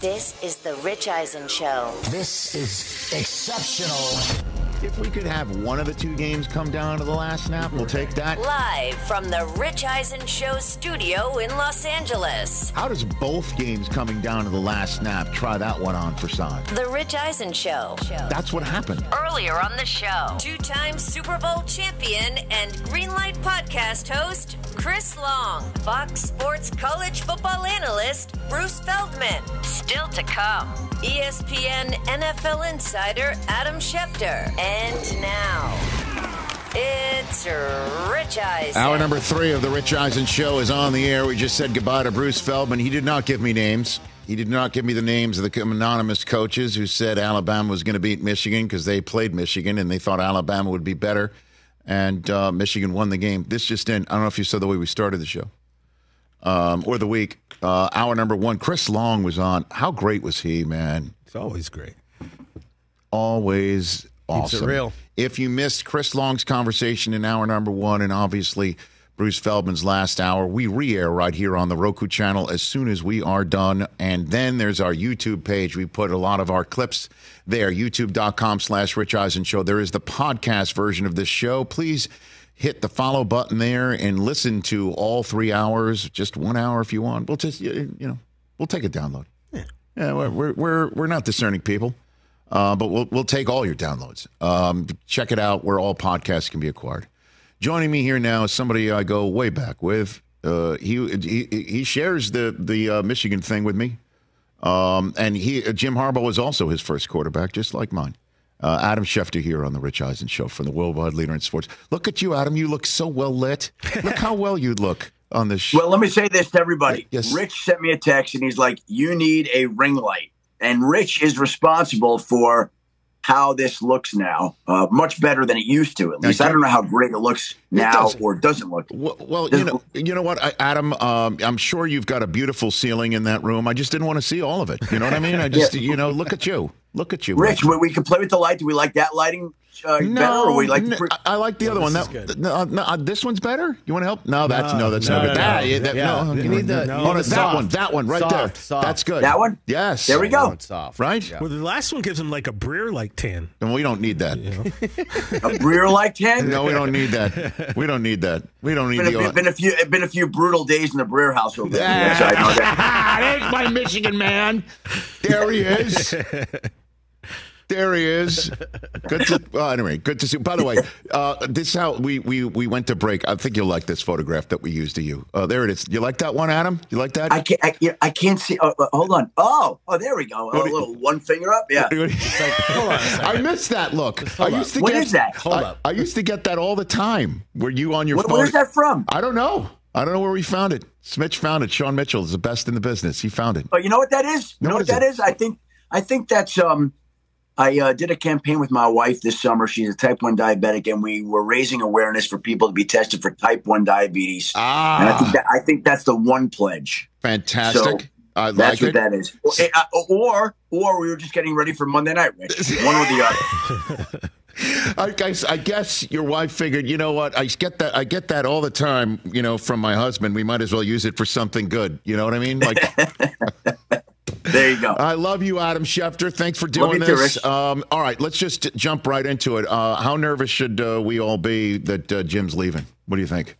This is the Rich Eisen Show. This is exceptional. If we could have one of the two games come down to the last snap, we'll take that. Live from the Rich Eisen Show studio in Los Angeles. How does both games coming down to the last snap try that one on for San? The Rich Eisen Show. That's what happened. Earlier on the show, two time Super Bowl champion and Greenlight podcast host, Chris Long, Fox Sports college football analyst, Bruce Feldman. Still to come, ESPN NFL insider, Adam Schefter. And now, it's Rich Eisen. Hour number three of the Rich Eisen Show is on the air. We just said goodbye to Bruce Feldman. He did not give me names. He did not give me the names of the anonymous coaches who said Alabama was going to beat Michigan because they played Michigan and they thought Alabama would be better. And uh, Michigan won the game. This just in. I don't know if you saw the way we started the show um, or the week. Uh, hour number one. Chris Long was on. How great was he, man? It's always great. always awesome. real. If you missed Chris Long's conversation in hour number one, and obviously Bruce Feldman's last hour, we re-air right here on the Roku channel as soon as we are done. And then there's our YouTube page. We put a lot of our clips there. YouTube.com slash Rich Eisen Show. There is the podcast version of this show. Please hit the follow button there and listen to all three hours, just one hour if you want. We'll just you know, we'll take a download. Yeah, yeah we're we're we're, we're not discerning people. Uh, but we'll we'll take all your downloads. Um, check it out where all podcasts can be acquired. Joining me here now is somebody I go way back with. Uh, he, he he shares the the uh, Michigan thing with me, um, and he uh, Jim Harbaugh was also his first quarterback, just like mine. Uh, Adam Schefter here on the Rich Eisen Show from the worldwide leader in sports. Look at you, Adam. You look so well lit. Look how well you look on this. show. Well, let me say this to everybody. Yes. Rich sent me a text and he's like, "You need a ring light," and Rich is responsible for how this looks now. Uh, much better than it used to. At least I don't know how great it looks now does. or doesn't look. Well, well, you know, you know what, I, Adam. Um, I'm sure you've got a beautiful ceiling in that room. I just didn't want to see all of it. You know what I mean? I just, you know, look at you. Look at you, Rich, we, we can play with the light. Do we like that lighting uh, better, or we like? n- the pre- I, I like the other one. this That, is good. no, no, uh, this one's better. You want to help? No, that's no, No, that's no, no, good. no, That- no. yeah, that- Yeah, no, you need the- no, no, need the that soft. one, that one, right Soft, there. soft. That's good. That one? Yes. There we go. no, soft. Right? Yeah. Well, the last one gives him like a Breer like tan. And we don't need that. a Breer like ten. No, we don't need that. We don't need that. We don't need Been the. a, been a few been a few brutal days in the Breer household. lately, yes, I know that. There's my Michigan man. There he is. There he is. Good to uh, anyway. Good to see. By the way, uh, this how we we we went to break. I think you'll like this photograph that we used to you. Uh, there it is. You like that one, Adam? You like that? I can't. I, yeah, I can't see. Oh, uh, hold on. Oh, oh, there we go. What a do little one finger up. Yeah. Hold on. I missed that look. I used to What get, is that? Hold I, up. I used to get that all the time. Were you on your What, phone? where's that from? I don't know. I don't know where we found it. Smitch found it. Sean Mitchell is the best in the business. He found it. Oh, you know what that is? You No, know what what is that it? is? I think. I think that's um. I uh, did a campaign with my wife this summer. She's a type 1 diabetic, and we were raising awareness for people to be tested for type 1 diabetes. And I think, Ah, that, I think that's the one pledge. fantastic. So, I like That's it. what that is. Or, uh, or, or we were just getting ready for Monday night, Rich. One or the other. I guess I guess your wife figured, you know what? I get that. I get that all the time. You know, from my husband. We might as well use it for something good. You know what I mean? Like, There you go. I love you, Adam Schefter. Thanks for doing too, this. Rich. um, all right, let's just jump right into it. Uh, how nervous should uh, we all be that uh, Jim's leaving? What do you think?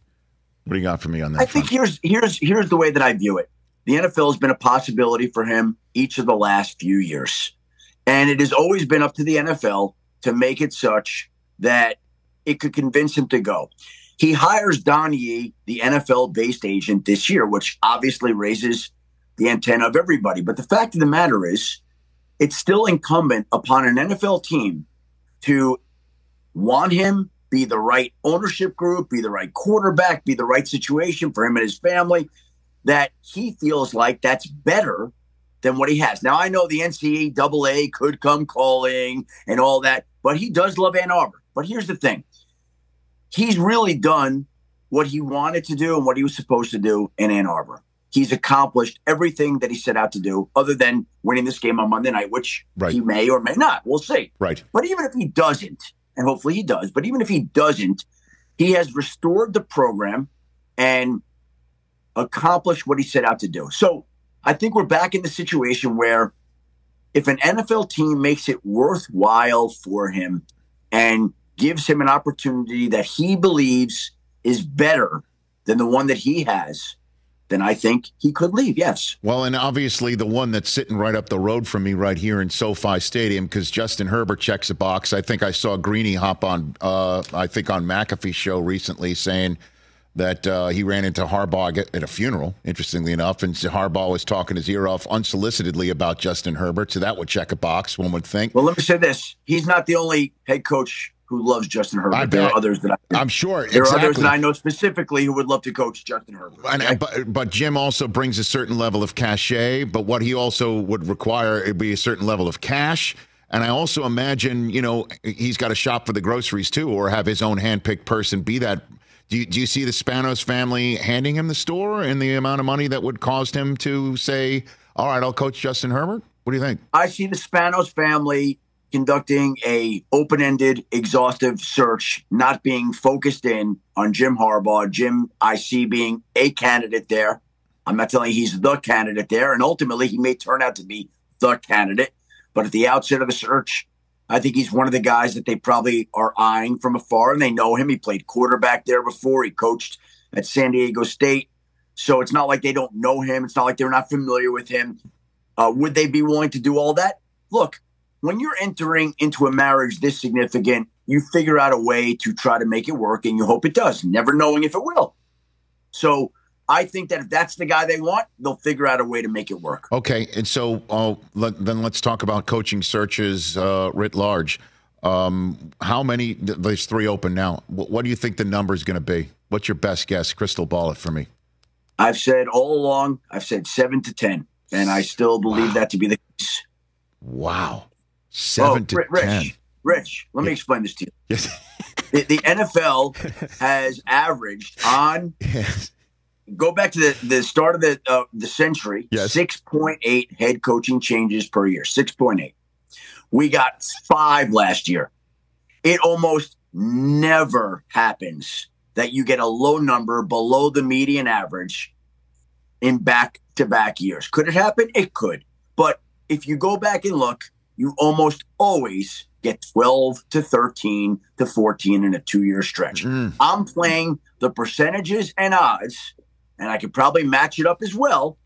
What do you got for me on that? I think here's here's here's the way that I view it. the NFL has been a possibility for him each of the last few years. And it has always been up to the NFL to make it such that it could convince him to go. He hires Don Yee, the NFL based agent, this year, which obviously raises the antenna of everybody. But the fact of the matter is, it's still incumbent upon an NFL team to want him, be the right ownership group, be the right quarterback, be the right situation for him and his family, that he feels like that's better than what he has. Now, I know the NCAA could come calling and all that, but he does love Ann Arbor. But here's the thing he's really done what he wanted to do and what he was supposed to do in Ann Arbor. He's accomplished everything that he set out to do, other than winning this game on Monday night, which Right. he may or may not. We'll see. Right. But even if he doesn't, and hopefully he does, but even if he doesn't, he has restored the program and accomplished what he set out to do. So I think we're back in the situation where if an NFL team makes it worthwhile for him and gives him an opportunity that he believes is better than the one that he has, then I think he could leave. Yes. Well, and obviously the one that's sitting right up the road from me, right here in SoFi Stadium, because Justin Herbert checks a box. I think I saw Greeny hop on, uh, I think on McAfee's show recently, saying that uh, he ran into Harbaugh at, at a funeral. Interestingly enough, and Harbaugh was talking his ear off unsolicitedly about Justin Herbert, so that would check a box. One would think. Well, let me say this: he's not the only head coach who loves Justin Herbert. I there are others that I, I'm sure. there are others that I know specifically who would love to coach Justin Herbert. And, okay? but, but Jim also brings a certain level of cachet, but what he also would require would be a certain level of cash. And I also imagine, you know, he's got to shop for the groceries too, or have his own handpicked person be that. Do you, do you see the Spanos family handing him the store and the amount of money that would cost him to say, all right, I'll coach Justin Herbert? What do you think? I see the Spanos family conducting a open-ended, exhaustive search, not being focused in on Jim Harbaugh. Jim, I see being a candidate there. I'm not telling you he's the candidate there, and ultimately he may turn out to be the candidate. But at the outset of the search, I think he's one of the guys that they probably are eyeing from afar, and they know him. He played quarterback there before. He coached at San Diego State. So it's not like they don't know him. It's not like they're not familiar with him. Uh, would they be willing to do all that? Look, when you're entering into a marriage this significant, you figure out a way to try to make it work, and you hope it does, never knowing if it will. So I think that if that's the guy they want, they'll figure out a way to make it work. Okay, and so uh, let, then let's talk about coaching searches uh, writ large. Um, how many? There's three open now. What, what do you think the number is going to be? What's your best guess? Crystal ball it for me. I've said all along, I've said seven to 10, and I still believe Wow. that to be the case. Wow, seven oh, to Ri- Rich, ten. Rich, let me explain this to you. Yes. The, the NFL has averaged on yes. go back to the, the start of the uh, the century. Yes. Six point eight head coaching changes per year. Six point eight. We got five last year. It almost never happens that you get a low number below the median average in back to back years. Could it happen? It could. But if you go back and look, you almost always get 12 to 13 to 14 in a two year stretch. Mm. I'm playing the percentages and odds, and I could probably match it up as well.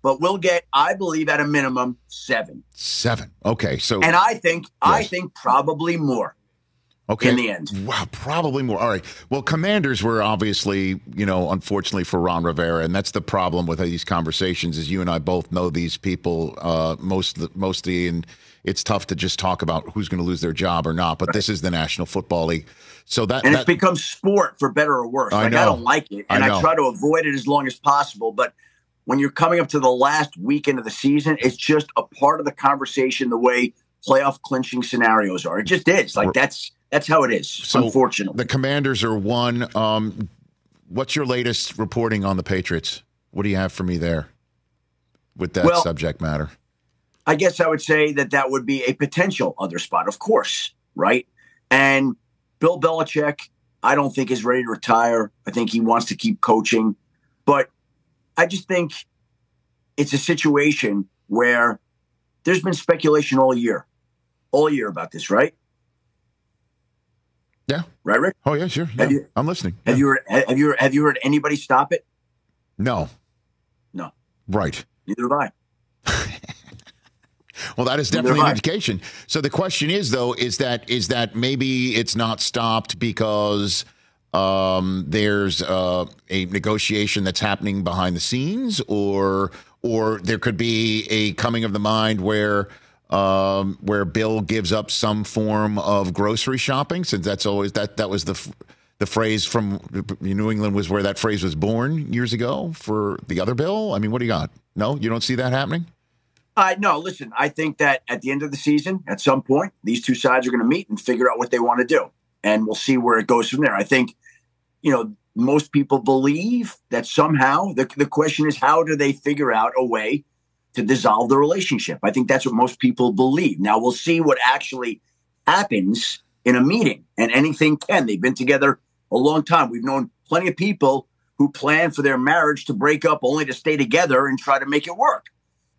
But we'll get, I believe, at a minimum seven, Seven. Okay, so and I think, I think probably more. okay. in the end. Wow, probably more. All right. Well, commanders were obviously, you know, unfortunately for Ron Rivera, and that's the problem with these conversations. Is you and I both know these people uh, most mostly, and it's tough to just talk about who's going to lose their job or not. But this is the National Football League, so that, And that it's become sport for better or worse. I like know. I don't like it, and I, know. try to avoid it as long as possible. But when you're coming up to the last weekend of the season, it's just a part of the conversation. The way playoff clinching scenarios are, it just is. Like that's that's how it is. So, unfortunately, the commanders are one. Um, what's your latest reporting on the Patriots? What do you have for me there with that Well- subject matter? I guess I would say that that would be a potential other spot, of course, right? And Bill Belichick, I don't think is ready to retire. I think he wants to keep coaching, but I just think it's a situation where there's been speculation all year, all year about this, right? Yeah. Right, Rick? Oh yeah, sure. Yeah, you- I'm listening. Have Yeah. you heard, have you have you heard anybody stop it? No. No. Right. Neither have I. Well, that is definitely an indication. So the question is, though, is that is that maybe it's not stopped because um, there's uh, a negotiation that's happening behind the scenes, or or there could be a coming of the mind where um, where Bill gives up some form of grocery shopping, since that's always that that was the the phrase from New England was where that phrase was born years ago for the other Bill. I mean, what do you got? No, you don't see that happening. Uh, no, listen, I think that at the end of the season, at some point, these two sides are going to meet and figure out what they want to do. And we'll see where it goes from there. I think, you know, most people believe that somehow the, the question is how do they figure out a way to dissolve the relationship? I think that's what most people believe. Now we'll see what actually happens in a meeting, and anything can. They've been together a long time. We've known plenty of people who plan for their marriage to break up only to stay together and try to make it work.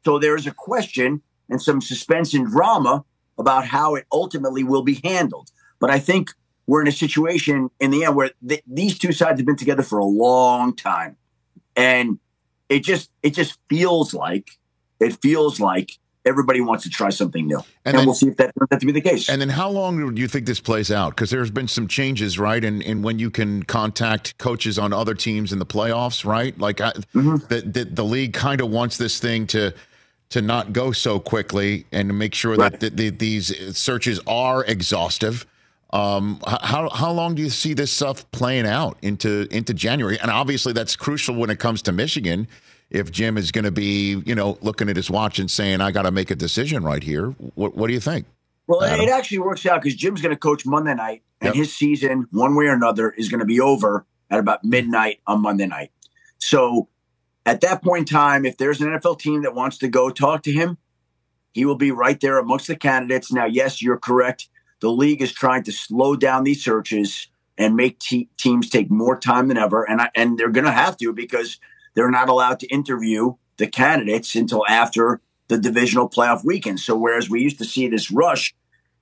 So there is a question and some suspense and drama about how it ultimately will be handled. But I think we're in a situation in the end where th- these two sides have been together for a long time, and it just it just feels like it feels like everybody wants to try something new, and, and then, we'll see if that turns out to be the case. And then, how long do you think this plays out? Because there's been some changes, right? And and when you can contact coaches on other teams in the playoffs, right? Like I, mm-hmm. the, the the league kind of wants this thing to to not go so quickly and to make sure right. that the, the, these searches are exhaustive. Um, how how long do you see this stuff playing out into into January? And obviously, that's crucial when it comes to Michigan. If Jim is going to be, you know, looking at his watch and saying, "I got to make a decision right here," what what do you think? Well, Adam? it actually works out because Jim's going to coach Monday night, and yep. his season, one way or another, is going to be over at about midnight on Monday night. So at that point in time, if there's an NFL team that wants to go talk to him, he will be right there amongst the candidates. Now, yes, you're correct. The league is trying to slow down these searches and make te- teams take more time than ever, and I, and they're going to have to because they're not allowed to interview the candidates until after the divisional playoff weekend. So, whereas we used to see this rush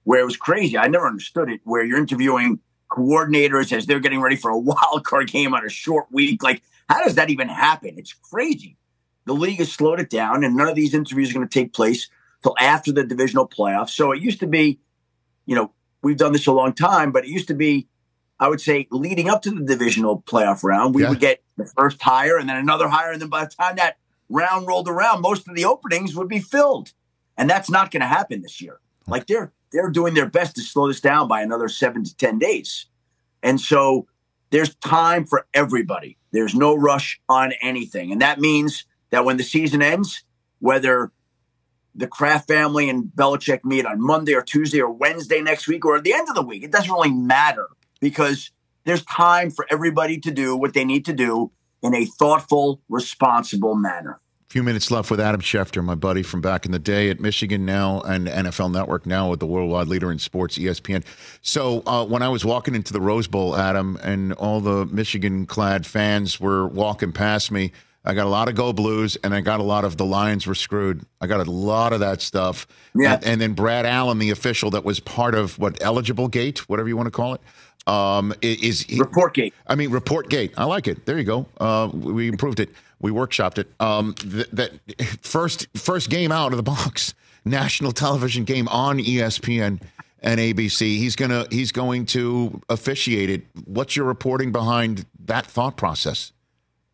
where it was crazy, I never understood it, where you're interviewing coordinators as they're getting ready for a wild card game on a short week. Like how does that even happen? It's crazy. The league has slowed it down, and none of these interviews are going to take place till after the divisional playoffs. So it used to be, you know, we've done this a long time, but it used to be, I would say, leading up to the divisional playoff round, we yeah. would get the first hire and then another hire, and then by the time that round rolled around, most of the openings would be filled, and that's not going to happen this year. Like they're they're doing their best to slow this down by another seven to ten days, and so there's time for everybody. There's no rush on anything. And that means that when the season ends, whether the Kraft family and Belichick meet on Monday or Tuesday or Wednesday next week or at the end of the week, it doesn't really matter because there's time for everybody to do what they need to do in a thoughtful, responsible manner few minutes left with Adam Schefter, my buddy from back in the day at Michigan now and NFL Network now with the worldwide leader in sports, ESPN. So uh, when I was walking into the Rose Bowl, Adam, and all the Michigan-clad fans were walking past me, I got a lot of Go Blues, and I got a lot of the Lions were screwed. I got a lot of that stuff. Yeah. And, and then Brad Allen, the official that was part of what eligible gate, whatever you want to call it. Um, is, is report gate. I mean, report gate. I like it. There you go. Uh, we improved it. We workshopped it. Um, that, that first first game out of the box, national television game on ESPN and ABC. He's gonna he's going to officiate it. What's your reporting behind that thought process,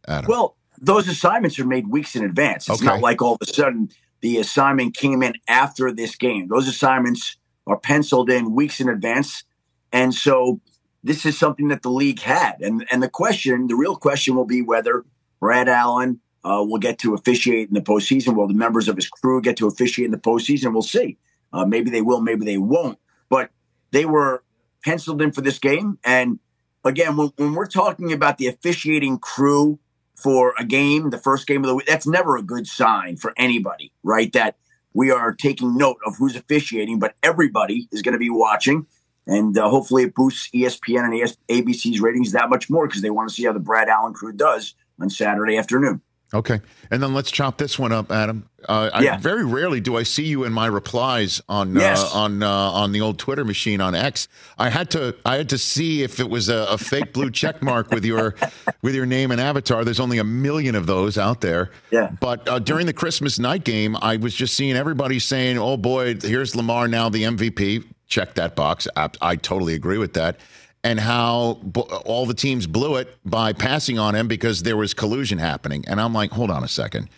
Adam? Well, those assignments are made weeks in advance. It's okay. not like all of a sudden the assignment came in after this game. Those assignments are penciled in weeks in advance, and so this is something that the league had. And and the question, the real question, will be whether Brad Allen uh, will get to officiate in the postseason. Will the members of his crew get to officiate in the postseason? We'll see. Uh, maybe they will, maybe they won't. But they were penciled in for this game. And again, when, when we're talking about the officiating crew for a game, the first game of the week, that's never a good sign for anybody, right? That we are taking note of who's officiating, but everybody is going to be watching. And uh, hopefully it boosts ESPN and ABC's ratings that much more because they want to see how the Brad Allen crew does on Saturday afternoon. Okay, and then let's chop this one up, Adam. Uh, I, Yeah. very rarely do I see you in my replies on Yes. uh, on uh, on the old Twitter machine on X. I had to I had to see if it was a, a fake blue check mark with your with your name and avatar. There's only a million of those out there. Yeah. But uh, during the Christmas night game, I was just seeing everybody saying, "Oh boy, here's Lamar now the MVP." Check that box. I, I totally agree with that. And how b- all the teams blew it by passing on him because there was collusion happening. And I'm like, hold on a second.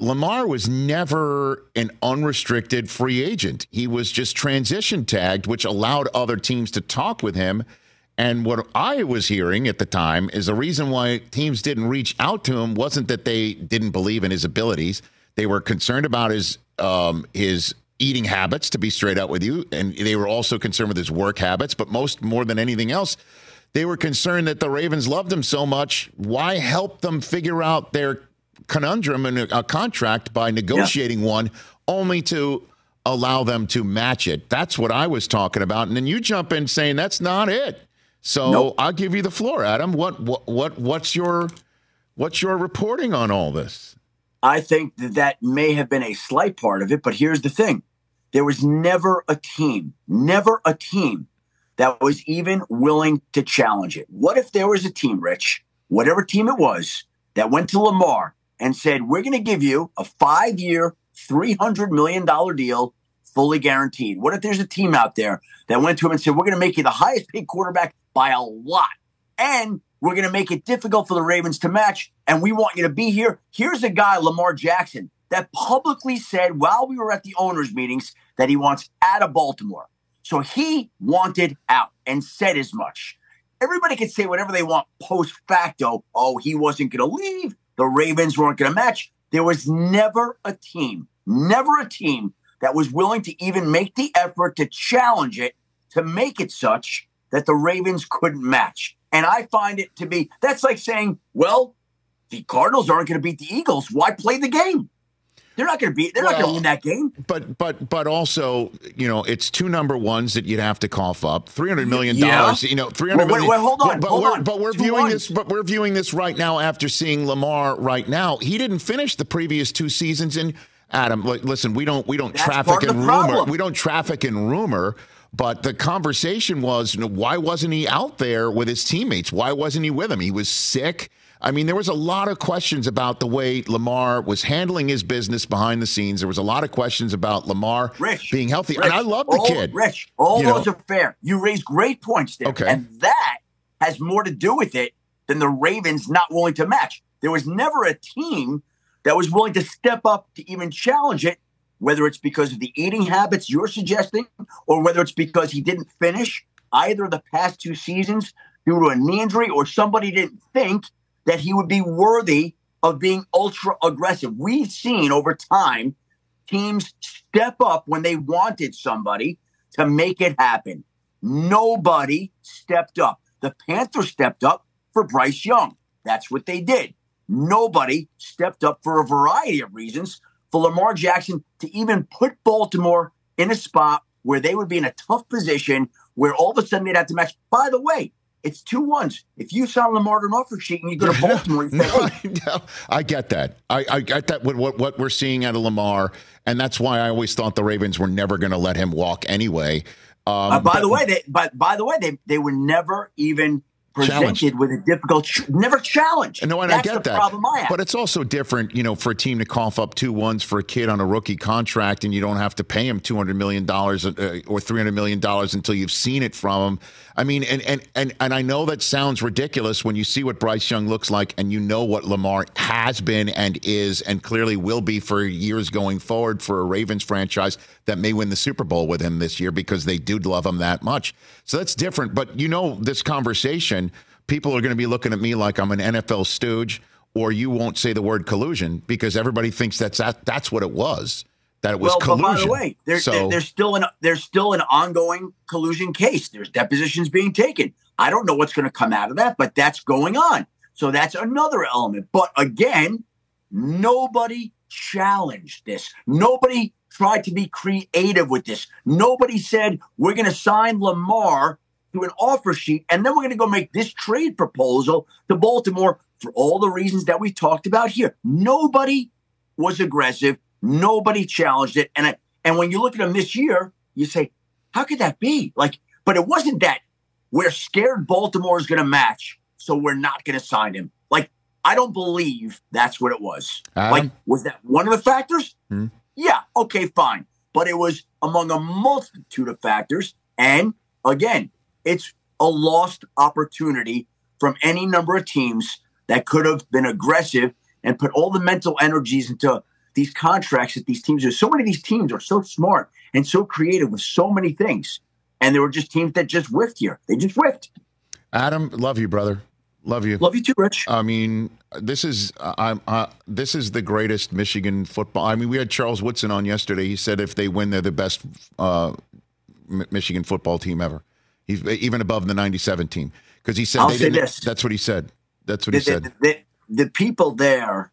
Lamar was never an unrestricted free agent. He was just transition tagged, which allowed other teams to talk with him. And what I was hearing at the time is the reason why teams didn't reach out to him wasn't that they didn't believe in his abilities. They were concerned about his um, his eating habits, to be straight up with you, and they were also concerned with his work habits. But most, more than anything else, they were concerned that the Ravens loved him so much. Why help them figure out their conundrum and a contract by negotiating one only to allow them to match it? That's what I was talking about. And then you jump in saying that's not it. So Nope. I'll give you the floor, Adam. What what what what's your what's your reporting on all this? I think that that may have been a slight part of it, but here's the thing. There was never a team, never a team that was even willing to challenge it. What if there was a team, Rich, whatever team it was, that went to Lamar and said, We're going to give you a five year, $300 million deal, fully guaranteed? What if there's a team out there that went to him and said, We're going to make you the highest paid quarterback by a lot? And we're going to make it difficult for the Ravens to match. And we want you to be here. Here's a guy, Lamar Jackson, that publicly said while we were at the owners' meetings that he wants out of Baltimore. So he wanted out and said as much. Everybody can say whatever they want post facto. Oh, he wasn't going to leave. The Ravens weren't going to match. There was never a team, never a team that was willing to even make the effort to challenge it to make it such that the Ravens couldn't match. And I find it to be that's like saying, well, the Cardinals aren't going to beat the Eagles. Why play the game? They're not going to beat. They're not going to win that game. But but but also, you know, it's two number ones that you'd have to cough up. Three hundred million Yeah. dollars. You know, three hundred Well, wait, wait, hold on, But, hold we're, on. but we're Two viewing ones. this. But we're viewing this right now after seeing Lamar. Right now, he didn't finish the previous two seasons. And Adam, listen, we don't we don't That's traffic in rumor. problem. We don't traffic in rumor. But the conversation was, you know, why wasn't he out there with his teammates? Why wasn't he with him? He was sick. I mean, there was a lot of questions about the way Lamar was handling his business behind the scenes. There was a lot of questions about Lamar Rich, being healthy. Rich, and I love the all- kid. Rich, all You know. those are fair. You raise great points there. Okay. And that has more to do with it than the Ravens not willing to match. There was never a team that was willing to step up to even challenge it, whether it's because of the eating habits you're suggesting or whether it's because he didn't finish either of the past two seasons due to a knee injury or somebody didn't think that he would be worthy of being ultra aggressive. We've seen over time teams step up when they wanted somebody to make it happen. Nobody stepped up. The Panthers stepped up for Bryce Young. That's what they did. Nobody stepped up for a variety of reasons for Lamar Jackson to even put Baltimore in a spot where they would be in a tough position where all of a sudden they'd have to match. By the way, it's two ones. If you sign Lamar to an offer sheet and you go to Baltimore, you say, No, I, no, I get that. I, I get that with what, what we're seeing out of Lamar, and that's why I always thought the Ravens were never going to let him walk anyway. Um, Uh, by but- the way, they but by the way, they they were never even presented Challenged. with a difficult, never challenged. No, and That's I get that. problem I have. But it's also different, you know, for a team to cough up two ones for a kid on a rookie contract, and you don't have to pay him two hundred million dollars uh, or three hundred million dollars until you've seen it from him. I mean, and and and and I know that sounds ridiculous when you see what Bryce Young looks like, and you know what Lamar has been and is, and clearly will be for years going forward for a Ravens franchise that may win the Super Bowl with him this year because they do love him that much. So that's different. But you know, this conversation, people are going to be looking at me like I'm an NFL stooge, or you won't say the word collusion because everybody thinks that's that, that's what it was. That it was well, collusion. but by the way, there, so, there- there's still an there's still an ongoing collusion case. There's depositions being taken. I don't know what's going to come out of that, but that's going on. So that's another element. But again, nobody challenged this. Nobody tried to be creative with this. Nobody said we're going to sign Lamar to an offer sheet, and then we're going to go make this trade proposal to Baltimore for all the reasons that we talked about here. Nobody was aggressive. Nobody challenged it. And I, and when you look at them this year, you say, how could that be? Like, but it wasn't that we're scared Baltimore is going to match, so we're not going to sign him. Like, I don't believe that's what it was. Adam? Like, was that one of the factors? Hmm. Yeah, okay, fine. But it was among a multitude of factors. And again, it's a lost opportunity from any number of teams that could have been aggressive and put all the mental energies into these contracts that these teams are. So many of these teams are so smart and so creative with so many things. And there were just teams that just whiffed here. They just whiffed. Adam, love you, brother. Love you. Love you too, Rich. I mean, this is I'm uh, this is the greatest Michigan football. I mean, we had Charles Woodson on yesterday. He said if they win, they're the best uh, Michigan football team ever. He's even above the '97 team because he said I'll they say didn't- this. That's what he said. That's what the, he said. the- the- the people there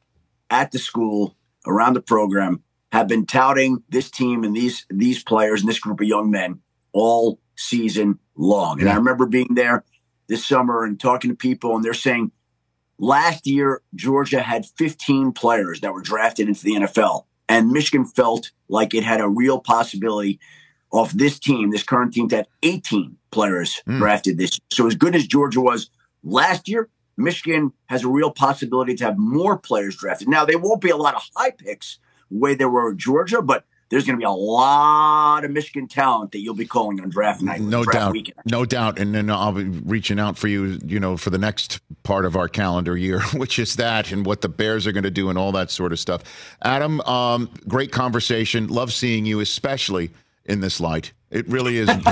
at the school around the program have been touting this team and these these players and this group of young men all season long. And I remember being there this summer and talking to people, and they're saying last year Georgia had 15 players that were drafted into the NFL, and Michigan felt like it had a real possibility of this team, this current team, to have 18 players Mm. drafted this. year. So as good as Georgia was last year, Michigan has a real possibility to have more players drafted. Now, there won't be a lot of high picks the way there were Georgia, but there's going to be a lot of Michigan talent that you'll be calling on draft night. No draft doubt, Weekend. no doubt, and then I'll be reaching out for you, you know, for the next part of our calendar year, which is that and what the Bears are going to do and all that sort of stuff. Adam, um, great conversation. Love seeing you, especially in this light. It really is.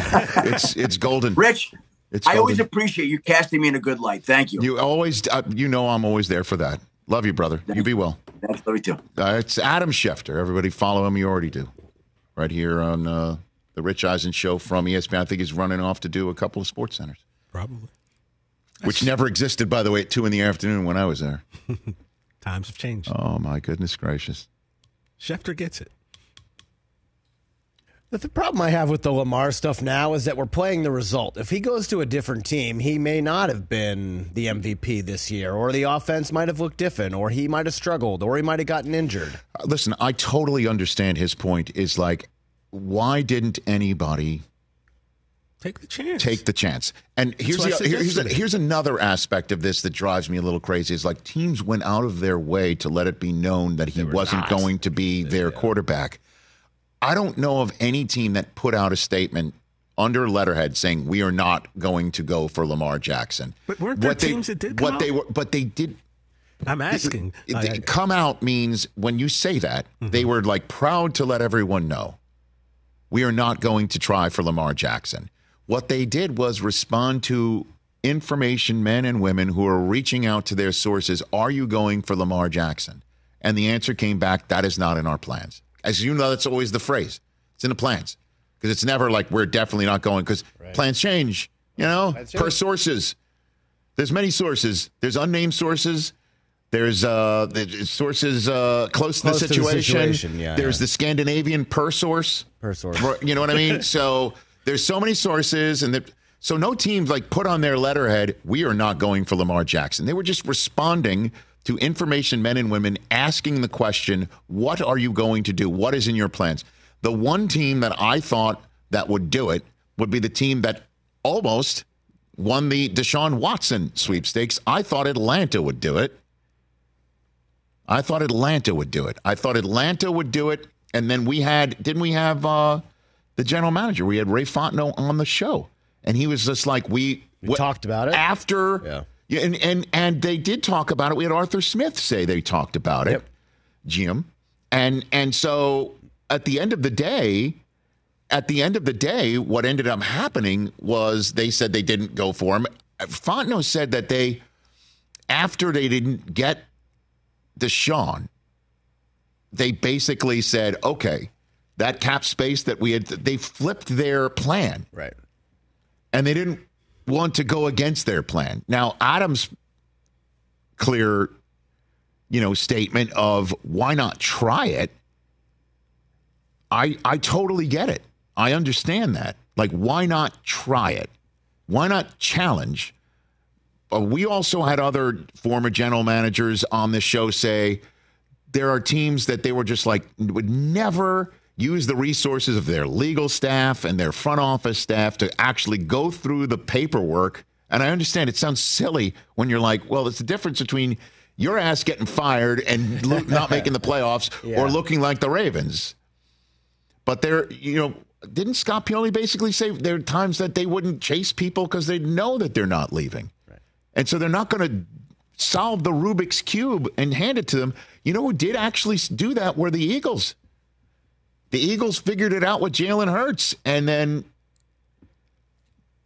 it's it's golden. Rich, It's I always appreciate you casting me in a good light. Thank you. You always, uh, you know, I'm always there for that. Love you, brother. You be well. Thanks, love you too. Uh, it's Adam Schefter. Everybody follow him. You already do. Right here on uh, the Rich Eisen show from ESPN. I think he's running off to do a couple of sports centers, Probably. which never existed, by the way, at two in the afternoon when I was there. Times have changed. Oh my goodness gracious! Schefter gets it. The, the problem I have with the Lamar stuff now is that we're playing the result. If he goes to a different team, he may not have been the MVP this year, or the offense might have looked different, or he might have struggled, or he might have gotten injured. Uh, Listen, I totally understand his point. Is like, why didn't anybody Take the chance. take the chance. And here's the, here's, yesterday. here's another aspect of this that drives me a little crazy. Is like teams went out of their way to let it be known that he wasn't not. going to be their quarterback. I don't know of any team that put out a statement under letterhead saying we are not going to go for Lamar Jackson. But weren't there they, teams that did what come they out? were? But they did. I'm asking. I- come out means when you say that mm-hmm. they were like proud to let everyone know we are not going to try for Lamar Jackson. What they did was respond to information men and women who are reaching out to their sources. Are you going for Lamar Jackson? And the answer came back that is not in our plans. As you know, that's always the phrase. It's in the plans because it's never like we're definitely not going because plans change. You know, per sources. There's many sources. There's unnamed sources. There's uh, there's sources uh, close, Close to to the the situation. situation, yeah, there's yeah. the Scandinavian per source. Per source. You know what I mean? so there's so many sources, and that so no teams like put on their letterhead, we are not going for Lamar Jackson. They were just responding to information men and women asking the question, "What are you going to do? What is in your plans?" The one team that I thought that would do it would be the team that almost won the Deshaun Watson sweepstakes. I thought Atlanta would do it. I thought Atlanta would do it. I thought Atlanta would do it. And then we had, didn't we have uh, the general manager? We had Terry Fontenot on the show. And he was just like, we, We talked about it. After, Yeah. Yeah, and, and, and they did talk about it. We had Arthur Smith say they talked about it, Yep. Jim. And, and so at the end of the day, at the end of the day, what ended up happening was they said they didn't go for him. Fontenot said that they, after they didn't get Deshaun, they basically said, okay, that cap space that we had, they flipped their plan Right. and they didn't want to go against their plan. Now, Adams' clear, you know, statement of why not try it, I I totally get it. I understand that. Like, why not try it? Why not challenge? uh, we also had other former general managers on this show say there are teams that they were just like would never use the resources of their legal staff and their front office staff to actually go through the paperwork. And I understand it sounds silly when you're like, well, it's the difference between your ass getting fired and lo- not making the playoffs Yeah. or looking like the Ravens. But they're, you know, didn't Scott Pioli basically say there are times that they wouldn't chase people because they know that they're not leaving, and so they're not going to solve the Rubik's cube and hand it to them. You know who did actually do that were the Eagles. The Eagles figured it out with Jalen Hurts, and then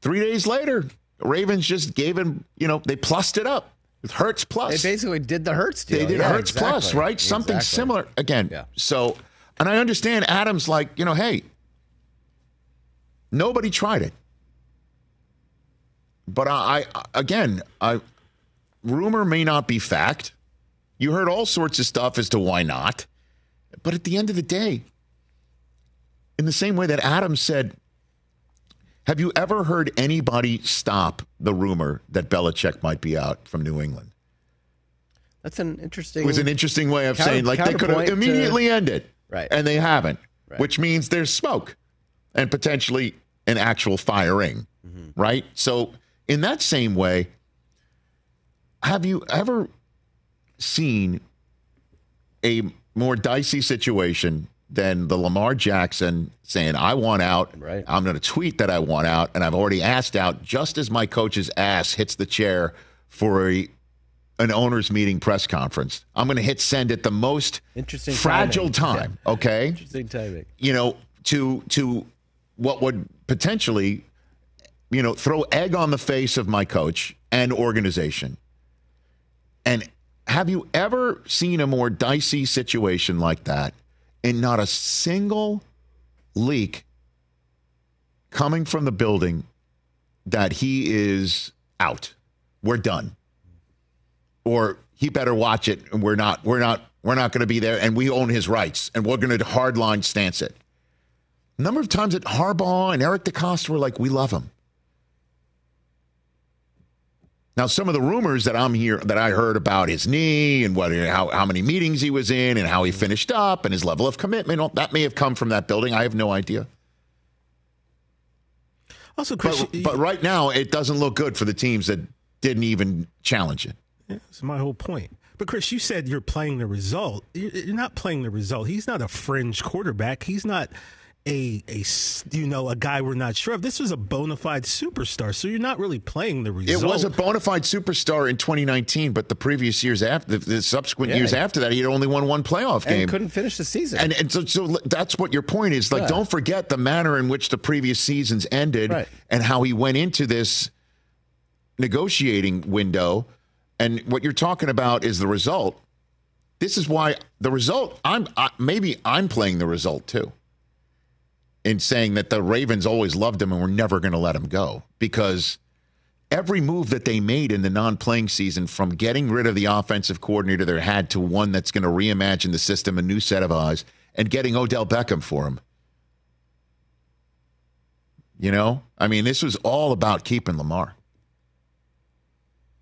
three days later, Ravens just gave him, you know, they plussed it up with Hurts plus. They basically did the Hurts deal. They did Yeah, Hurts Plus, exactly. right? Something Exactly. similar. Again, Yeah. so, and I understand Adams, like, you know, hey, nobody tried it. But I, I again, I, rumor may not be fact. You heard all sorts of stuff as to why not. But at the end of the day, in the same way that Adams said, have you ever heard anybody stop the rumor that Belichick might be out from New England? That's an interesting. It was an interesting way of Counter- saying like they could have counterpoint to- immediately ended, Right. And they haven't, Right. which means there's smoke and potentially an actual firing, Mm-hmm. right? So in that same way, have you ever seen a more dicey situation than the Lamar Jackson saying, I want out. Right. I'm going to tweet that I want out. And I've already asked out just as my coach's ass hits the chair for a, an owners meeting press conference. I'm going to hit send at the most Interesting fragile timing. time. Okay. interesting timing. You know, to, to what would potentially, you know, throw egg on the face of my coach and organization. And have you ever seen a more dicey situation like that and not a single leak coming from the building that he is out? We're done. Or he better watch it and we're not we're not we're not going to be there and we own his rights and we're going to hardline stance it. A number of times that Harbaugh and Eric DeCosta were like, we love him. Now, some of the rumors that I'm here that I heard about his knee and what how, how many meetings he was in and how he finished up and his level of commitment, all- that may have come from that building. I have no idea. Also, Chris, But, but right now, it doesn't look good for the teams that didn't even challenge it. Yeah, that's my whole point. But Chris, you said you're playing the result. You're not playing the result. He's not a fringe quarterback. He's not a a you know a guy we're not sure of. This was a bona fide superstar. So you're not really playing the result. It was a bona fide superstar in 2019, but the previous years after, the, the subsequent Yeah. years after that, he had only won one playoff And game. couldn't finish the season. And, and so, so that's what your point is. Like, Yeah. don't forget the manner in which the previous seasons ended Right. and how he went into this negotiating window. And what you're talking about is the result. This is why the result. I'm I, maybe I'm playing the result too. In saying that the Ravens always loved him and were never going to let him go because every move that they made in the non-playing season, from getting rid of the offensive coordinator they had to one that's going to reimagine the system, a new set of eyes, and getting Odell Beckham for him. You know, I mean, this was all about keeping Lamar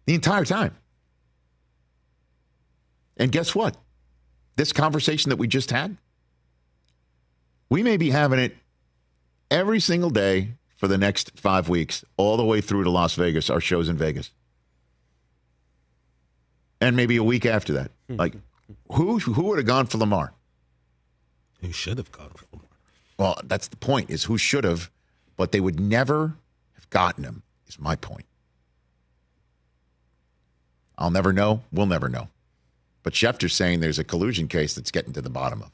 the entire time. And guess what? This conversation that we just had, we may be having it every single day for the next five weeks, all the way through to Las Vegas, our shows in Vegas. And maybe a week after that. Hmm. Like, who who would have gone for Lamar? Who should have gone for Lamar. Well, that's the point, is who should have, but they would never have gotten him, is my point. I'll never know. We'll never know. But Schefter's saying there's a collusion case that's getting to the bottom of.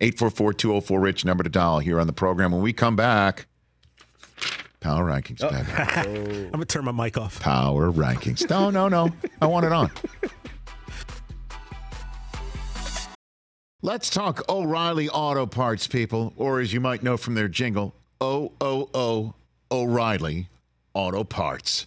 844-204 Rich number to dial here on the program. When we come back, power rankings, oh. baby. Oh. I'm gonna turn my mic off. Power rankings. No, no, no. I want it on. Let's talk O'Reilly Auto Parts, people, or as you might know from their jingle, O O O O'Reilly Auto Parts.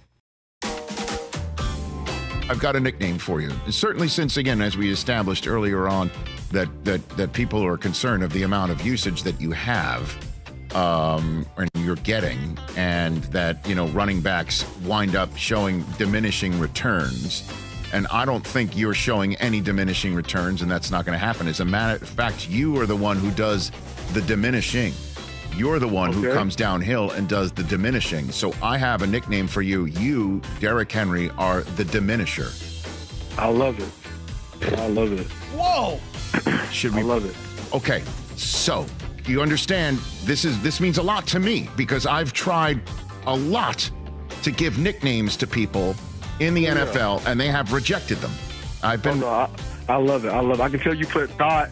I've got a nickname for you. Certainly, since again, as we established earlier on, that that that people are concerned of the amount of usage that you have, um, and you're getting, and that you know running backs wind up showing diminishing returns. And I don't think you're showing any diminishing returns, and that's not going to happen. As a matter of fact, you are the one who does the diminishing. You're the one who comes downhill and does the diminishing. So I have a nickname for you. You, Derrick Henry, are the diminisher. I love it. I love it. Whoa! Should we? I love it. Okay, so you understand this is this means a lot to me because I've tried a lot to give nicknames to people in the NFL and they have rejected them. I've Oh, been no, I, I love it. I love it. I can tell you put thought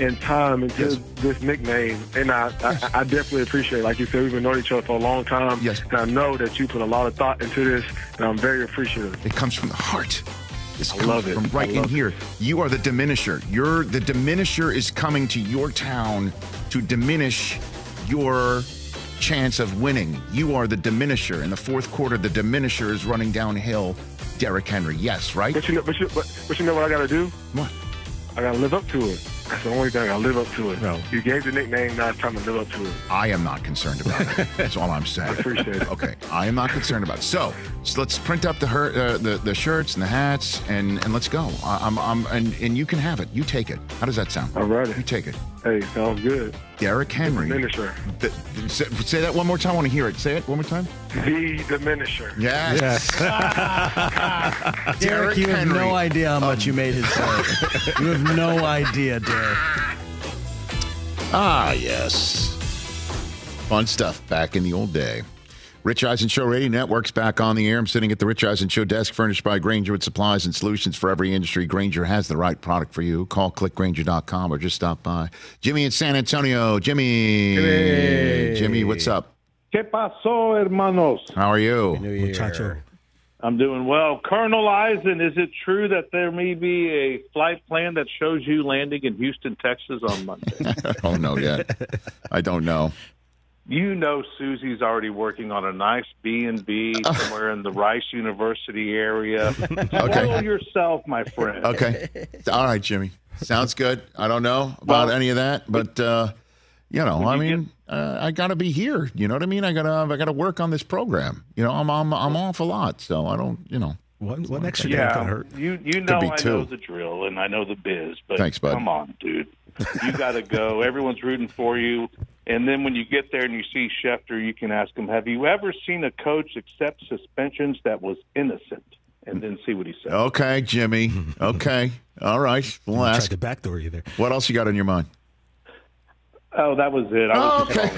and time into Yes. this nickname, and I, I, I definitely appreciate it. Like you said, we've been knowing each other for a long time. Yes. And I know that you put a lot of thought into this, and I'm very appreciative. it comes from the heart. This I comes love it. from right in love here. You are the diminisher. You're the diminisher is coming to your town to diminish your chance of winning. You are the diminisher. In the fourth quarter, the diminisher is running downhill. Derrick Henry. Yes, right? But you know, but you, but, but you know what I got to do? What? I got to live up to it. That's the only thing I live up to it. No. You gave the nickname, now it's time to live up to it. I am not concerned about it. That's all I'm saying. I appreciate it. Okay, I am not concerned about it. So, so let's print up the, her, uh, the the shirts and the hats and and let's go. I, I'm I'm and, and you can have it. You take it. How does that sound? All right. You take it. Hey, sounds good. Derrick Henry. Diminisher. The- say, say that one more time. I want to hear it. Say it one more time. The diminisher. Yes. Derek, Derrick you have no idea how much you made his day. you have no idea, Derek. Ah, yes. Fun stuff back in the old day. Rich Eisen Show Radio Network's back on the air. I'm sitting at the Rich Eisen Show desk furnished by Grainger with supplies and solutions for every industry. Grainger has the right product for you. Call clickgrainger.com or just stop by. Jimmy in San Antonio. Jimmy. Jimmy, what's up? ¿Qué pasó, hermanos? How are you? New Year. Muchacho. I'm doing well. Colonel Eisen, is it true that there may be a flight plan that shows you landing in Houston, Texas on Monday? I don't know yet. I don't know. You know Susie's already working on a nice B&B somewhere in the Rice University area. okay. Spoil yourself, my friend. Okay. All right, Jimmy. Sounds good. I don't know about Well, any of that, but uh, you know, I you mean, uh, I got to be here. You know what I mean? I got to I got to work on this program. You know, I'm I'm I'm off a lot, so I don't, you know. One, one extra day can Yeah, hurt. you you know be I two. know the drill and I know the biz, but Thanks, bud. come on, dude. You got to go. Everyone's rooting for you. And then when you get there and you see Schefter, you can ask him, "Have you ever seen a coach accept suspensions that was innocent?" And then see what he says. Okay, Jimmy. Okay. All right. We'll Tried ask. to backdoor you there. What else you got on your mind? Oh, that was it. I Oh, was okay.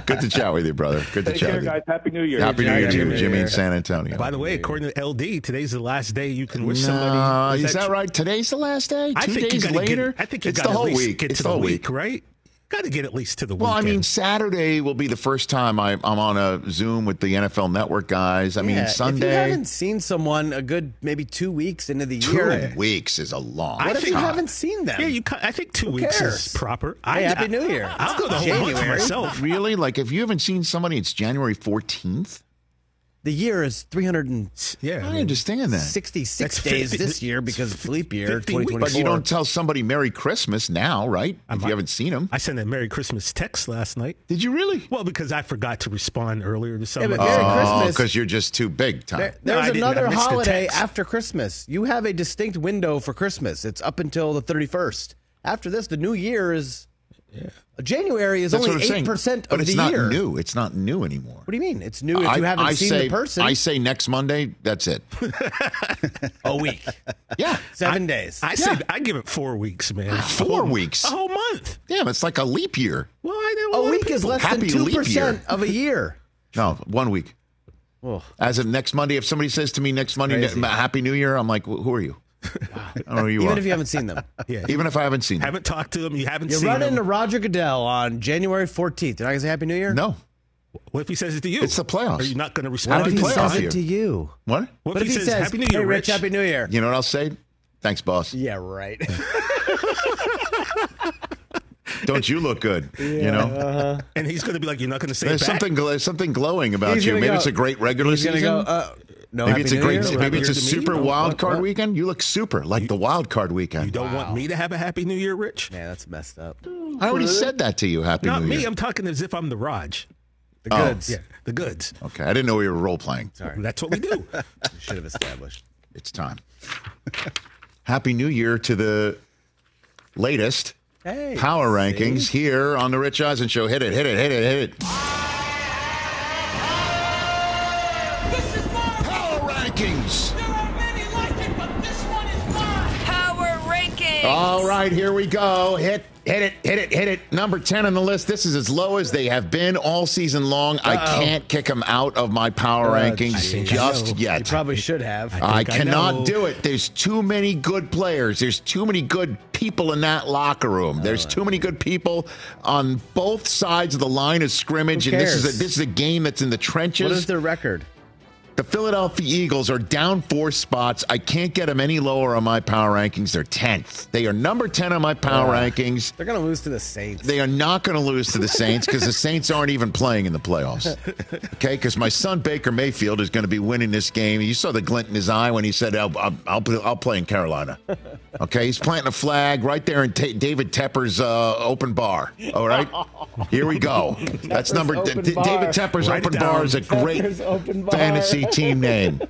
Good to chat with you, brother. Good to Take chat care, with you. guys. Happy New Year. Happy New Year, Happy Jimmy. New Jimmy in San Antonio. By the way, according to LD, today's the last day you can wish No, somebody. is that right? Today's the last day. I Two think you days later. Get, I think you it's the whole week. Get it's the the whole week, week. right? Got to get at least to the Well, I mean, Saturday will be the first time I, I'm on a Zoom with the NFL Network guys. I Yeah, mean, Sunday. If you haven't seen someone a good maybe two weeks into the Two year, weeks is a long. what I if think- you haven't seen them? yeah, you. ca- I think two Who weeks cares? is proper. Hey, I, Happy New Year. I'll go the whole month myself. Really? Like, if you haven't seen somebody, it's January 14th? The year is 366 Yeah, I understand that. That's days 50 this year because of leap year 2024. But you don't tell somebody Merry Christmas now, right? If you haven't seen them. I sent a Merry Christmas text last night. Did you really? Well, because I forgot to respond earlier to Yeah, somebody. but Merry Oh, Christmas. because you're just too big time. There- there's didn't. Another missed the holiday after Christmas. You have a distinct window for Christmas. It's up until the 31st. After this, the new year is. January is That's only I'm saying. eight percent But of it's the not year. new. It's not new anymore. What do you mean? It's new if I, you haven't I seen say, the person. I say next Monday, that's it. a week, Yeah. seven days. I say I give it four weeks, man. Ah, a Four whole- weeks. a whole month. Damn, it's like a leap year. Well, I know a lot of week is less Happy than two percent of a year. No, one week. Oh. As of next Monday, if somebody says to me next Monday, Happy New Year, I'm like, who are you? I don't know you Even are. if you haven't seen them. Yeah. Even if I haven't seen them. haven't talked to them, you haven't seen them. You seen run them. into Roger Goodell on January 14th. You're not going to say Happy New Year? No. what if he says it to you? It's the playoffs. Are you not going to What respond? if Happy he to playoff says year. it to you? What? What if he says, Happy New Year, Hey, Rich, Happy New Year. You know what I'll say? Thanks, boss. Yeah, right. Don't you look good? you know, And he's going to be like, you're not going to say there's it back? something gl- there's something glowing about He's you. gonna Maybe go- it's a great regular He's going to season. go, uh, no, maybe Happy it's a New great. Year? Maybe it's a Happier to me? super No, wild what- card what? weekend. You look super, like the wild card weekend. You don't want me to have a Happy New Year, Rich? Man, that's messed up. I already said that to you. Happy New Year. Not New me. Year. I'm talking as if I'm the Rog. The Oh. goods. Yeah, the goods. Okay, I didn't know we were role playing. Sorry. That's what we do. You should have established. It's time. Happy New Year to the latest Hey. power rankings here on the Rich Eisen Show. Hit it, hit it, hit it, hit it. All right, here we go. Hit, hit it, hit it, hit it. Number 10 on the list. This is as low as they have been all season long. I can't kick them out of my power Oh, rankings just I know. You yet. probably should have. I I cannot know. do it. There's too many good players. There's too many good people in that locker room. There's too many good people on both sides of the line of scrimmage. And this is a this is a game that's in the trenches. what is their record? The Philadelphia Eagles are down four spots. I can't get them any lower on my power rankings. They're 10th. They are number 10 on my power Uh, rankings. They're going to lose to the Saints. They are not going to lose to the Saints because the Saints aren't even playing in the playoffs. Okay, because my son Baker Mayfield is going to be winning this game. You saw the glint in his eye when he said, "I'll, I'll, I'll, I'll play in Carolina." Okay, he's planting a flag right there in Ta David Tepper's uh, open bar. All right, here we go. That's number Open D- David Tepper's Write open down. bar is a great Tepper's Bar. fantasy team name.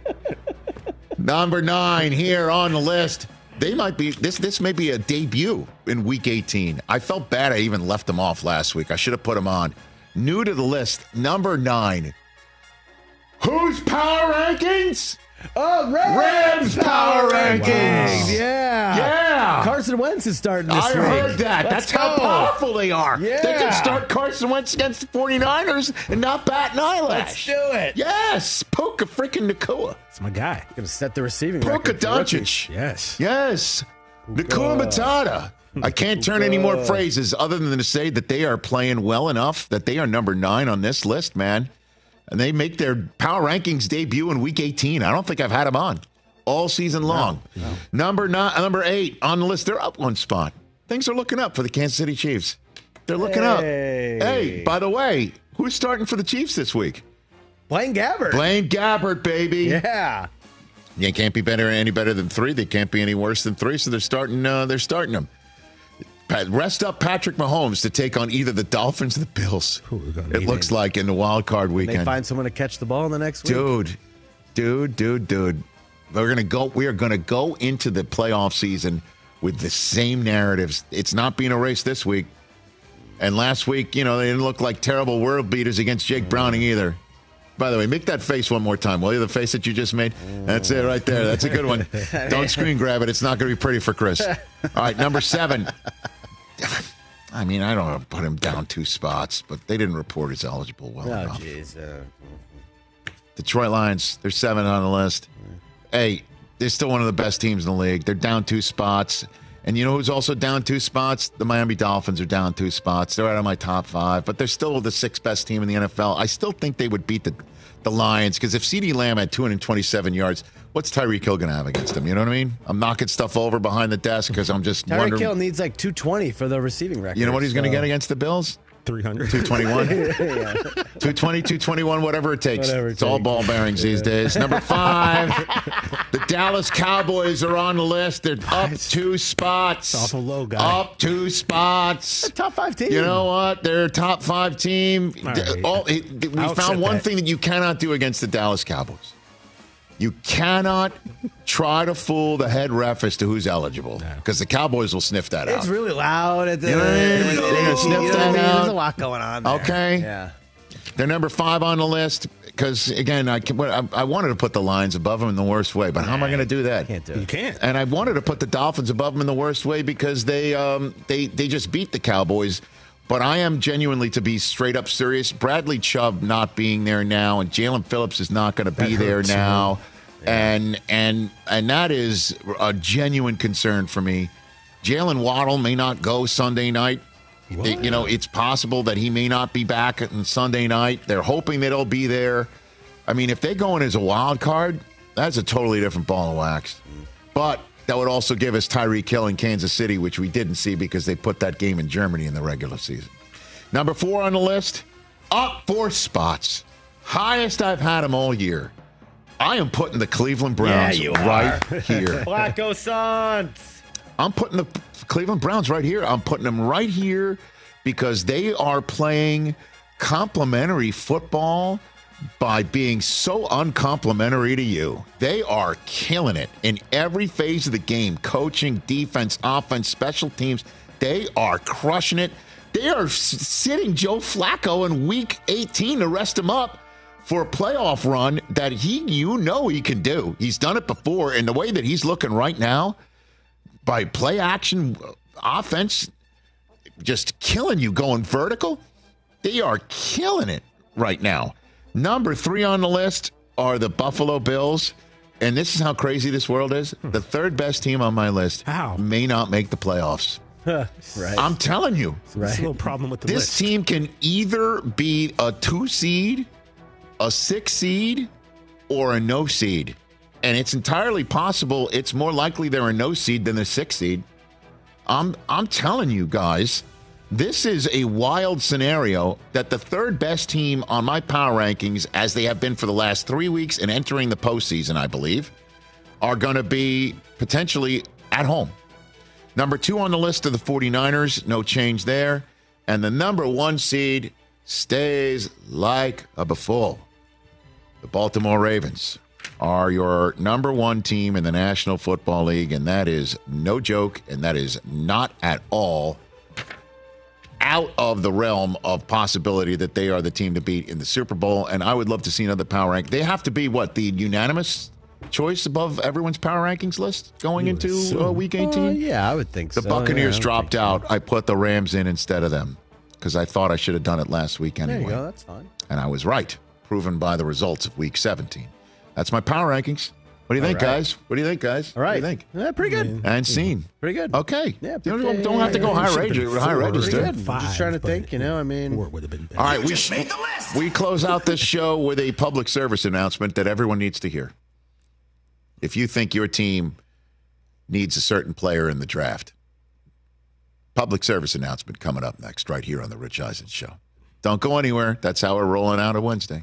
Number nine here on the list. They might be this. This may be a debut in Week 18. I felt bad. I even left them off last week. I should have put them on. New to the list, number nine. Whose power rankings? Oh, Rams, Rams power rankings. Yeah. Yeah. Carson Wentz is starting this I week. heard that. Let's That's how go. powerful they are. They Yeah. can start Carson Wentz against the 49ers and not bat an eyelash. Let's do it. Yes. Puka freaking Nacua. It's my guy. Going to set the receiving Puka record. Doncic. Yes. Yes. Nacua Matata. I can't turn any more phrases other than to say that they are playing well enough that they are number nine on this list, man. And they make their power rankings debut in week 18. I don't think I've had them on all season long. Number nine, number eight on the list. They're up one spot. Things are looking up for the Kansas City Chiefs. They're looking up. Hey. Hey, by the way, who's starting for the Chiefs this week? Blaine Gabbert. Blaine Gabbert, baby. Yeah. They can't be better any better than three. They can't be any worse than three. So they're starting. Uh, they're starting them. Rest up Patrick Mahomes to take on either the Dolphins or the Bills. Ooh, It looks like in the wild card weekend. They find someone to catch the ball in the next week. dude, dude, dude, dude. We're gonna go. We are gonna go into the playoff season with the same narratives. It's not being erased this week. And last week, you know, they didn't look like terrible world beaters against Jake mm. Browning either. By the way, make that face one more time, will you? The face that you just made? That's it right there. That's a good one. Don't screen grab it. It's not going to be pretty for Chris. All right, number seven. I mean, I don't want to put him down two spots, but they didn't report as eligible well Oh, enough. Uh, Detroit Lions, they're seven on the list. Hey, they're still one of the best teams in the league. They're down two spots. And you know who's also down two spots? The Miami Dolphins are down two spots. They're out of my top five, but they're still the sixth best team in the NFL. I still think they would beat the, the Lions because if CeeDee Lamb had 227 yards, what's Tyreek Hill going to have against him? You know what I mean? I'm knocking stuff over behind the desk because I'm just Tyreek wondering. Hill needs like 220 for the receiving record. You know what he's going to get against the Bills? 300. 221. 220, 221, whatever it takes. Whatever it it's all ball bearings these days. Number five, the Dallas Cowboys are on the list. They're up two spots. awful low, guy. Up two spots. Top five team. You know what? They're a top five team. All D- right. all- it- we I'll found one that. thing that you cannot do against the Dallas Cowboys. You cannot try to fool the head ref as to who's eligible because the Cowboys will sniff that out. It's really loud. At the, You know what I? They're gonna sniff you know that out. There's a lot going on. There. Okay. Yeah. They're number five on the list because, again, I, can- I, I wanted to put the Lions above them in the worst way, but how am I going to do that? Can't do it. You can't. And I wanted to put the Dolphins above them in the worst way because they um, they they just beat the Cowboys. But I am genuinely to be straight up serious. Bradley Chubb not being there now, and Jaelan Phillips is not going to be there now, and and and that is a genuine concern for me. Jaylen Waddle may not go Sunday night. It- you know, it's possible that he may not be back on Sunday night. They're hoping that he'll be there. I mean, if they go in as a wild card, that's a totally different ball of wax. But that would also give us Tyreek Hill in Kansas City, which we didn't see because they put that game in Germany in the regular season. Number four on the list, up four spots. Highest I've had them all year. I am putting the Cleveland Browns are. right here. Blacko Suns. I'm putting the Cleveland Browns right here. I'm putting them right here because they are playing complementary football by being so uncomplimentary to you. They are killing it in every phase of the game coaching, defense, offense, special teams. They are crushing it. They are sitting Joe Flacco in week 18 to rest him up for a playoff run that he, you know, he can do. He's done it before. And the way that he's looking right now, by play action offense, just killing you going vertical. They are killing it right now. Number three on the list are the Buffalo Bills. And this is how crazy this world is. Hmm. The third best team on my list How? may not make the playoffs. right. I'm telling you, There's a little problem with the this list. team can either be a two seed, a six seed, or a no seed. And it's entirely possible it's more likely they're a no seed than a six seed. I'm I'm telling you guys, this is a wild scenario that the third best team on my power rankings, as they have been for the last three weeks and entering the postseason, I believe, are going to be potentially at home. Number two on the list of the 49ers, no change there. And the number one seed stays like a before. The Baltimore Ravens are your number one team in the National Football League, and that is no joke, and that is not at all out of the realm of possibility that they are the team to beat in the Super Bowl. And I would love to see another power rank. They have to be what the unanimous choice above everyone's power rankings list going into uh, Week 18. Uh, yeah, I would think The so. The Buccaneers Yeah, dropped so. out. I put the Rams in instead of them because I thought I should have done it last week There anyway. you go. That's fine. And I was right, proven by the results of Week 17. That's my power rankings. What do you think, right. guys? What do you think, guys? All right. What do you think? Yeah, pretty good. Mm-hmm. And scene. Pretty good. Okay. Yeah, You don't, don't have to go Yeah, high, should've high four. register. Pretty good. I'm just trying to think, you know, I mean, Four would have been better. All right, we, we close out this show with a public service announcement that everyone needs to hear. If you think your team needs a certain player in the draft, public service announcement coming up next, right here on the Rich Eisen Show. Don't go anywhere. That's how we're rolling out a Wednesday.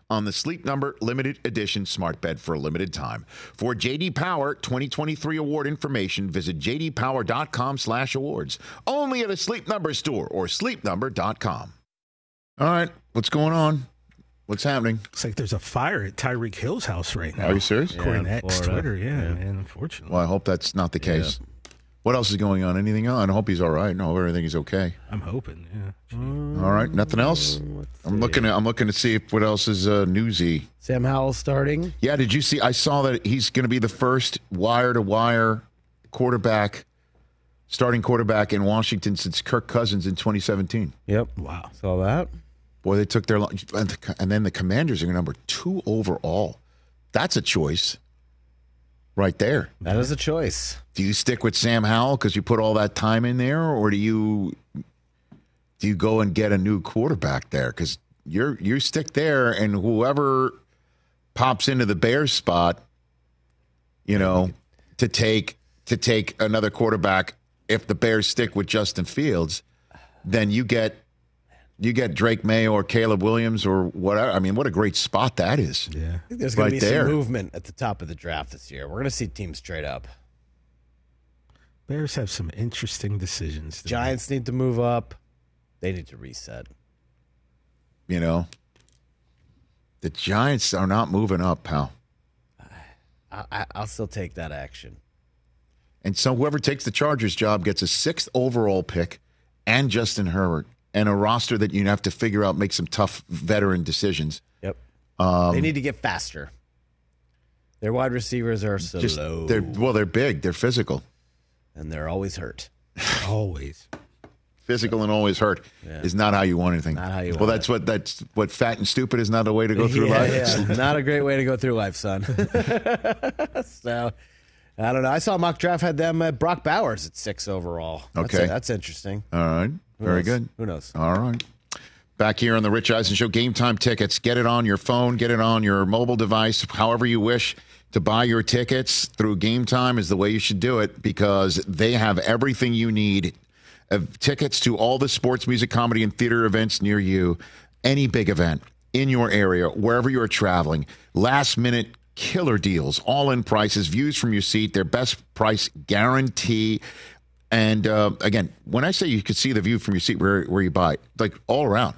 on the Sleep Number limited edition smart bed for a limited time. For JD Power 2023 award information, visit jdpower.com/awards. Only at a Sleep Number store or sleepnumber.com. All right, what's going on? What's happening? It's like there's a fire at Tyreek Hill's house right now. Are you serious? According Yeah, to X Twitter, yeah, Yeah. man. Unfortunately, Well, I hope that's not the case. What else is going on? Anything on? I hope he's all right. No, everything is okay. I'm hoping. Yeah. All right, nothing else. I'm looking. At, I'm looking to see if what else is uh, newsy. Sam Howell starting. Yeah, did you see? I saw that he's going to be the first wire to wire quarterback, starting quarterback in Washington since Kirk Cousins in 2017. Yep. Wow. Saw that. Boy, they took their and, the, and then the Commanders are number two overall. That's a choice, right there. That is a choice. Do you stick with Sam Howell because you put all that time in there, or do you do you go and get a new quarterback there? Because you're you stick there, and whoever pops into the Bears spot, you know, to take to take another quarterback. If the Bears stick with Justin Fields, then you get you get Drake Maye or Caleb Williams or whatever. I mean, what a great spot that is. Yeah. I think there's going Right to be there. some movement at the top of the draft this year. We're going to see teams straight up. Bears have some interesting decisions. to make. Giants need to move up. They need to reset. You know, the Giants are not moving up, pal. I, I, I'll still take that action. And so whoever takes the Chargers job gets a sixth overall pick and Justin Herbert and a roster that you have to figure out make some tough veteran decisions. Yep. Um, they need to get faster. Their wide receivers are slow, Just they're well, they're big, they're physical, and they're always hurt. Always. physical and always hurt is not how you want anything. Not how you well, want that's what that's what fat and stupid is not a way to go through yeah, life. yeah. Not a great way to go through life, son. so, I don't know. I saw mock draft had them at Brock Bowers at six overall. Okay. that's interesting. All right, Who very knows? good. Who knows? All right. Back here on the Rich Eisen Show, game time tickets. Get it on your phone, get it on your mobile device, however you wish to buy your tickets through Game Time is the way you should do it because they have everything you need. Uh, tickets to all the sports, music, comedy, and theater events near you, any big event in your area, wherever you're traveling. Last minute killer deals, all in prices, views from your seat, their best price guarantee. And uh, again, when I say you could see the view from your seat where, where you buy, like all around,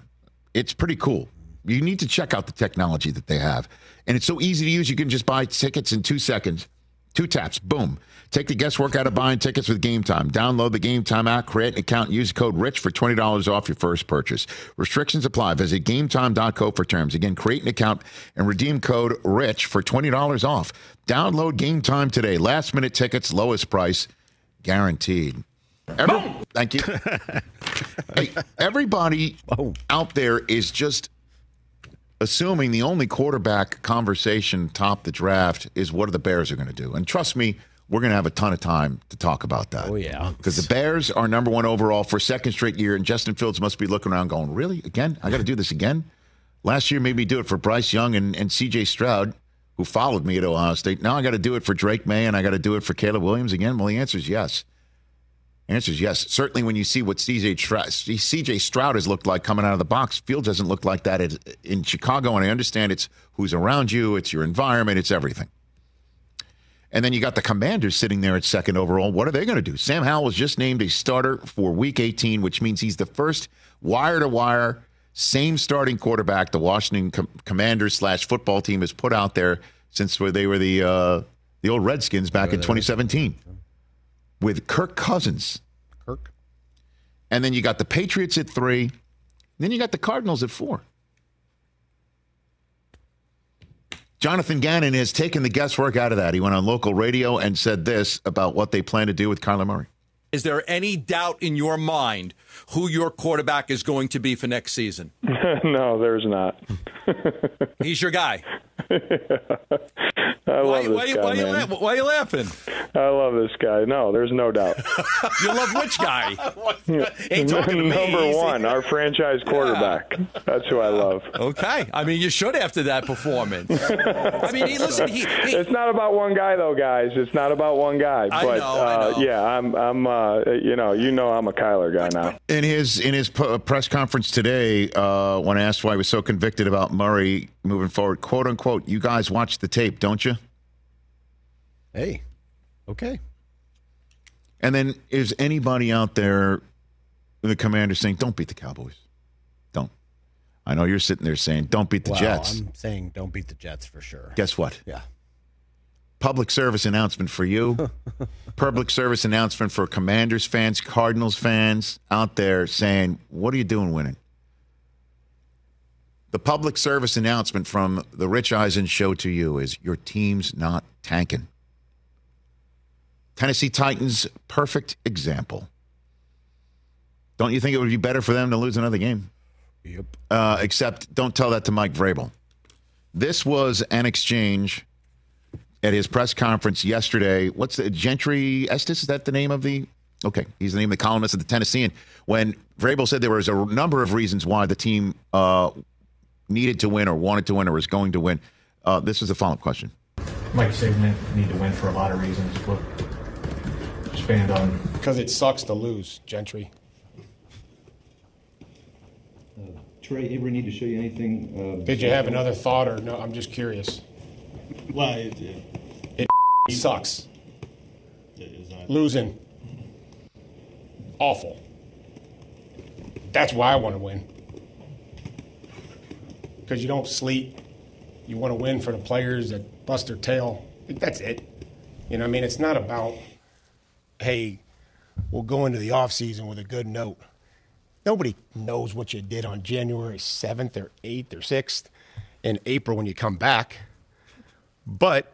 it's pretty cool. You need to check out the technology that they have. And it's so easy to use. You can just buy tickets in two seconds, two taps, boom. Take the guesswork out of buying tickets with Game Time. Download the Game Time app, create an account, use code RICH for $20 off your first purchase. Restrictions apply. Visit gametime.co for terms. Again, create an account and redeem code RICH for $20 off. Download Game Time today. Last minute tickets, lowest price, guaranteed. Every- thank you. hey, everybody oh. out there is just assuming the only quarterback conversation top the draft is what are the Bears are going to do. And trust me, we're going to have a ton of time to talk about that. Oh, yeah. Because the Bears are number one overall for a second straight year, and Justin Fields must be looking around going, really? Again? I got to do this again? Last year made me do it for Bryce Young and, and CJ Stroud, who followed me at Ohio State. Now I got to do it for Drake Maye, and I got to do it for Caleb Williams again? Well, the answer is yes. The answer is yes. Certainly, when you see what CJ Stroud, CJ Stroud has looked like coming out of the box, Fields doesn't look like that in Chicago. And I understand it's who's around you, it's your environment, it's everything. And then you got the Commanders sitting there at second overall. What are they going to do? Sam Howell was just named a starter for Week 18, which means he's the first wire to wire same starting quarterback the Washington Com- Commanders slash football team has put out there since they were the uh, the old Redskins back in 2017 with Kirk Cousins. Kirk. And then you got the Patriots at three. Then you got the Cardinals at four. Jonathan Gannon has taken the guesswork out of that. He went on local radio and said this about what they plan to do with Kyler Murray. Is there any doubt in your mind who your quarterback is going to be for next season? no, there's not. He's your guy. I why, love this why, guy, why, man. you la- why are you laughing? I love this guy. No, there's no doubt. You love which guy? Ain't talking to me. Number He's- one, our franchise quarterback. That's who I love. Okay. I mean, you should after that performance. I mean, he, listen, he, he, It's not about one guy, though, guys. It's not about one guy. I But know, I uh, know. yeah, I'm. I'm. Uh, you know. You know, I'm a Kyler guy now. In his in his p- press conference today, uh, when asked why he was so convicted about Murray moving forward, quote unquote, "You guys watch the tape, don't you?" Hey, okay. And then is anybody out there, the commander, saying, "Don't beat the Cowboys"? Don't. I know you're sitting there saying, "Don't beat the well, Jets." I'm saying don't beat the Jets for sure. Guess what? Yeah. Public service announcement for you. Public service announcement for Commanders fans, Cardinals fans out there saying, "What are you doing winning?" The public service announcement from the Rich Eisen show to you is your team's not tanking. Tennessee Titans, perfect example. Don't you think it would be better for them to lose another game? Yep. Uh, except don't tell that to Mike Vrabel. This was an exchange at his press conference yesterday. What's the Gentry Estes? Is that the name of the? Okay, he's the name of the columnist of the Tennessean. When Vrabel said there was a number of reasons why the team uh, needed to win or wanted to win or was going to win, uh, this was a follow up question. Mike Sigmund need to win for a lot of reasons, but expand on Because it sucks to lose, Gentry. Trey, ever need to show you anything? Uh, Did you have another thought, or no? I'm just curious. Well, it, It sucks. Losing. Awful. That's why I want to win. Because you don't sleep. You want to win for the players that bust their tail. That's it. You know I mean? It's not about, hey, we'll go into the offseason with a good note. Nobody knows what you did on January 7th or 8th or 6th in April when you come back. But,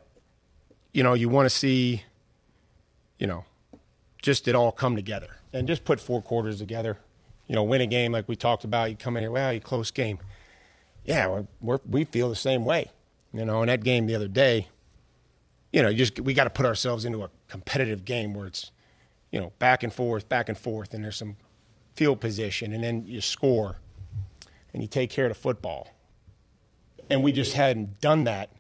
you know, you want to see, you know, just it all come together and just put four quarters together. You know, win a game like we talked about. You come in here, well, you close game. Yeah, we feel the same way. You know, in that game the other day, you know, you just we got to put ourselves into a competitive game where it's, you know, back and forth, back and forth, and there's some field position, and then you score, and you take care of the football. And we just hadn't done that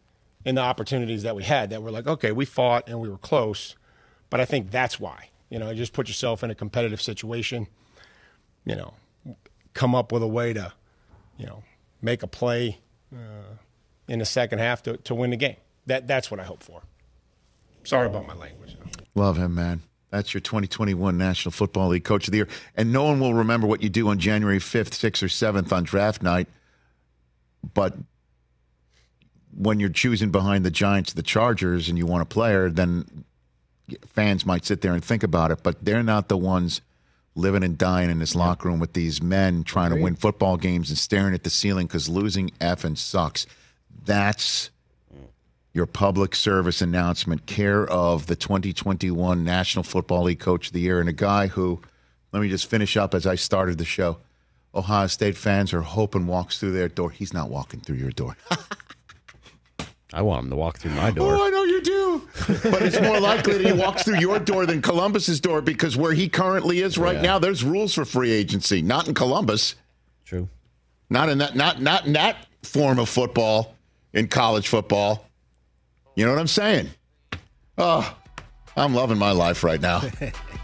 in the opportunities that we had. That were like, okay, we fought and we were close, but I think that's why. You know, you just put yourself in a competitive situation. You know, come up with a way to, you know, make a play uh, in the second half to, to win the game. That that's what I hope for. Sorry about my language. Love him, man. That's your 2021 National Football League Coach of the Year. And no one will remember what you do on January 5th, 6th, or 7th on draft night. But when you're choosing behind the Giants, the Chargers, and you want a player, then fans might sit there and think about it. But they're not the ones living and dying in this locker room with these men trying to win football games and staring at the ceiling because losing effing sucks. That's your public service announcement, care of the 2021 National Football League Coach of the Year, and a guy who, let me just finish up as I started the show, Ohio State fans are hoping walks through their door. He's not walking through your door. I want him to walk through my door. Oh, I know you do. But it's more likely that he walks through your door than Columbus's door because where he currently is right Yeah. now, there's rules for free agency. Not in Columbus. True. Not in that not not in that form of football in college football. You know what I'm saying? Oh, I'm loving my life right now.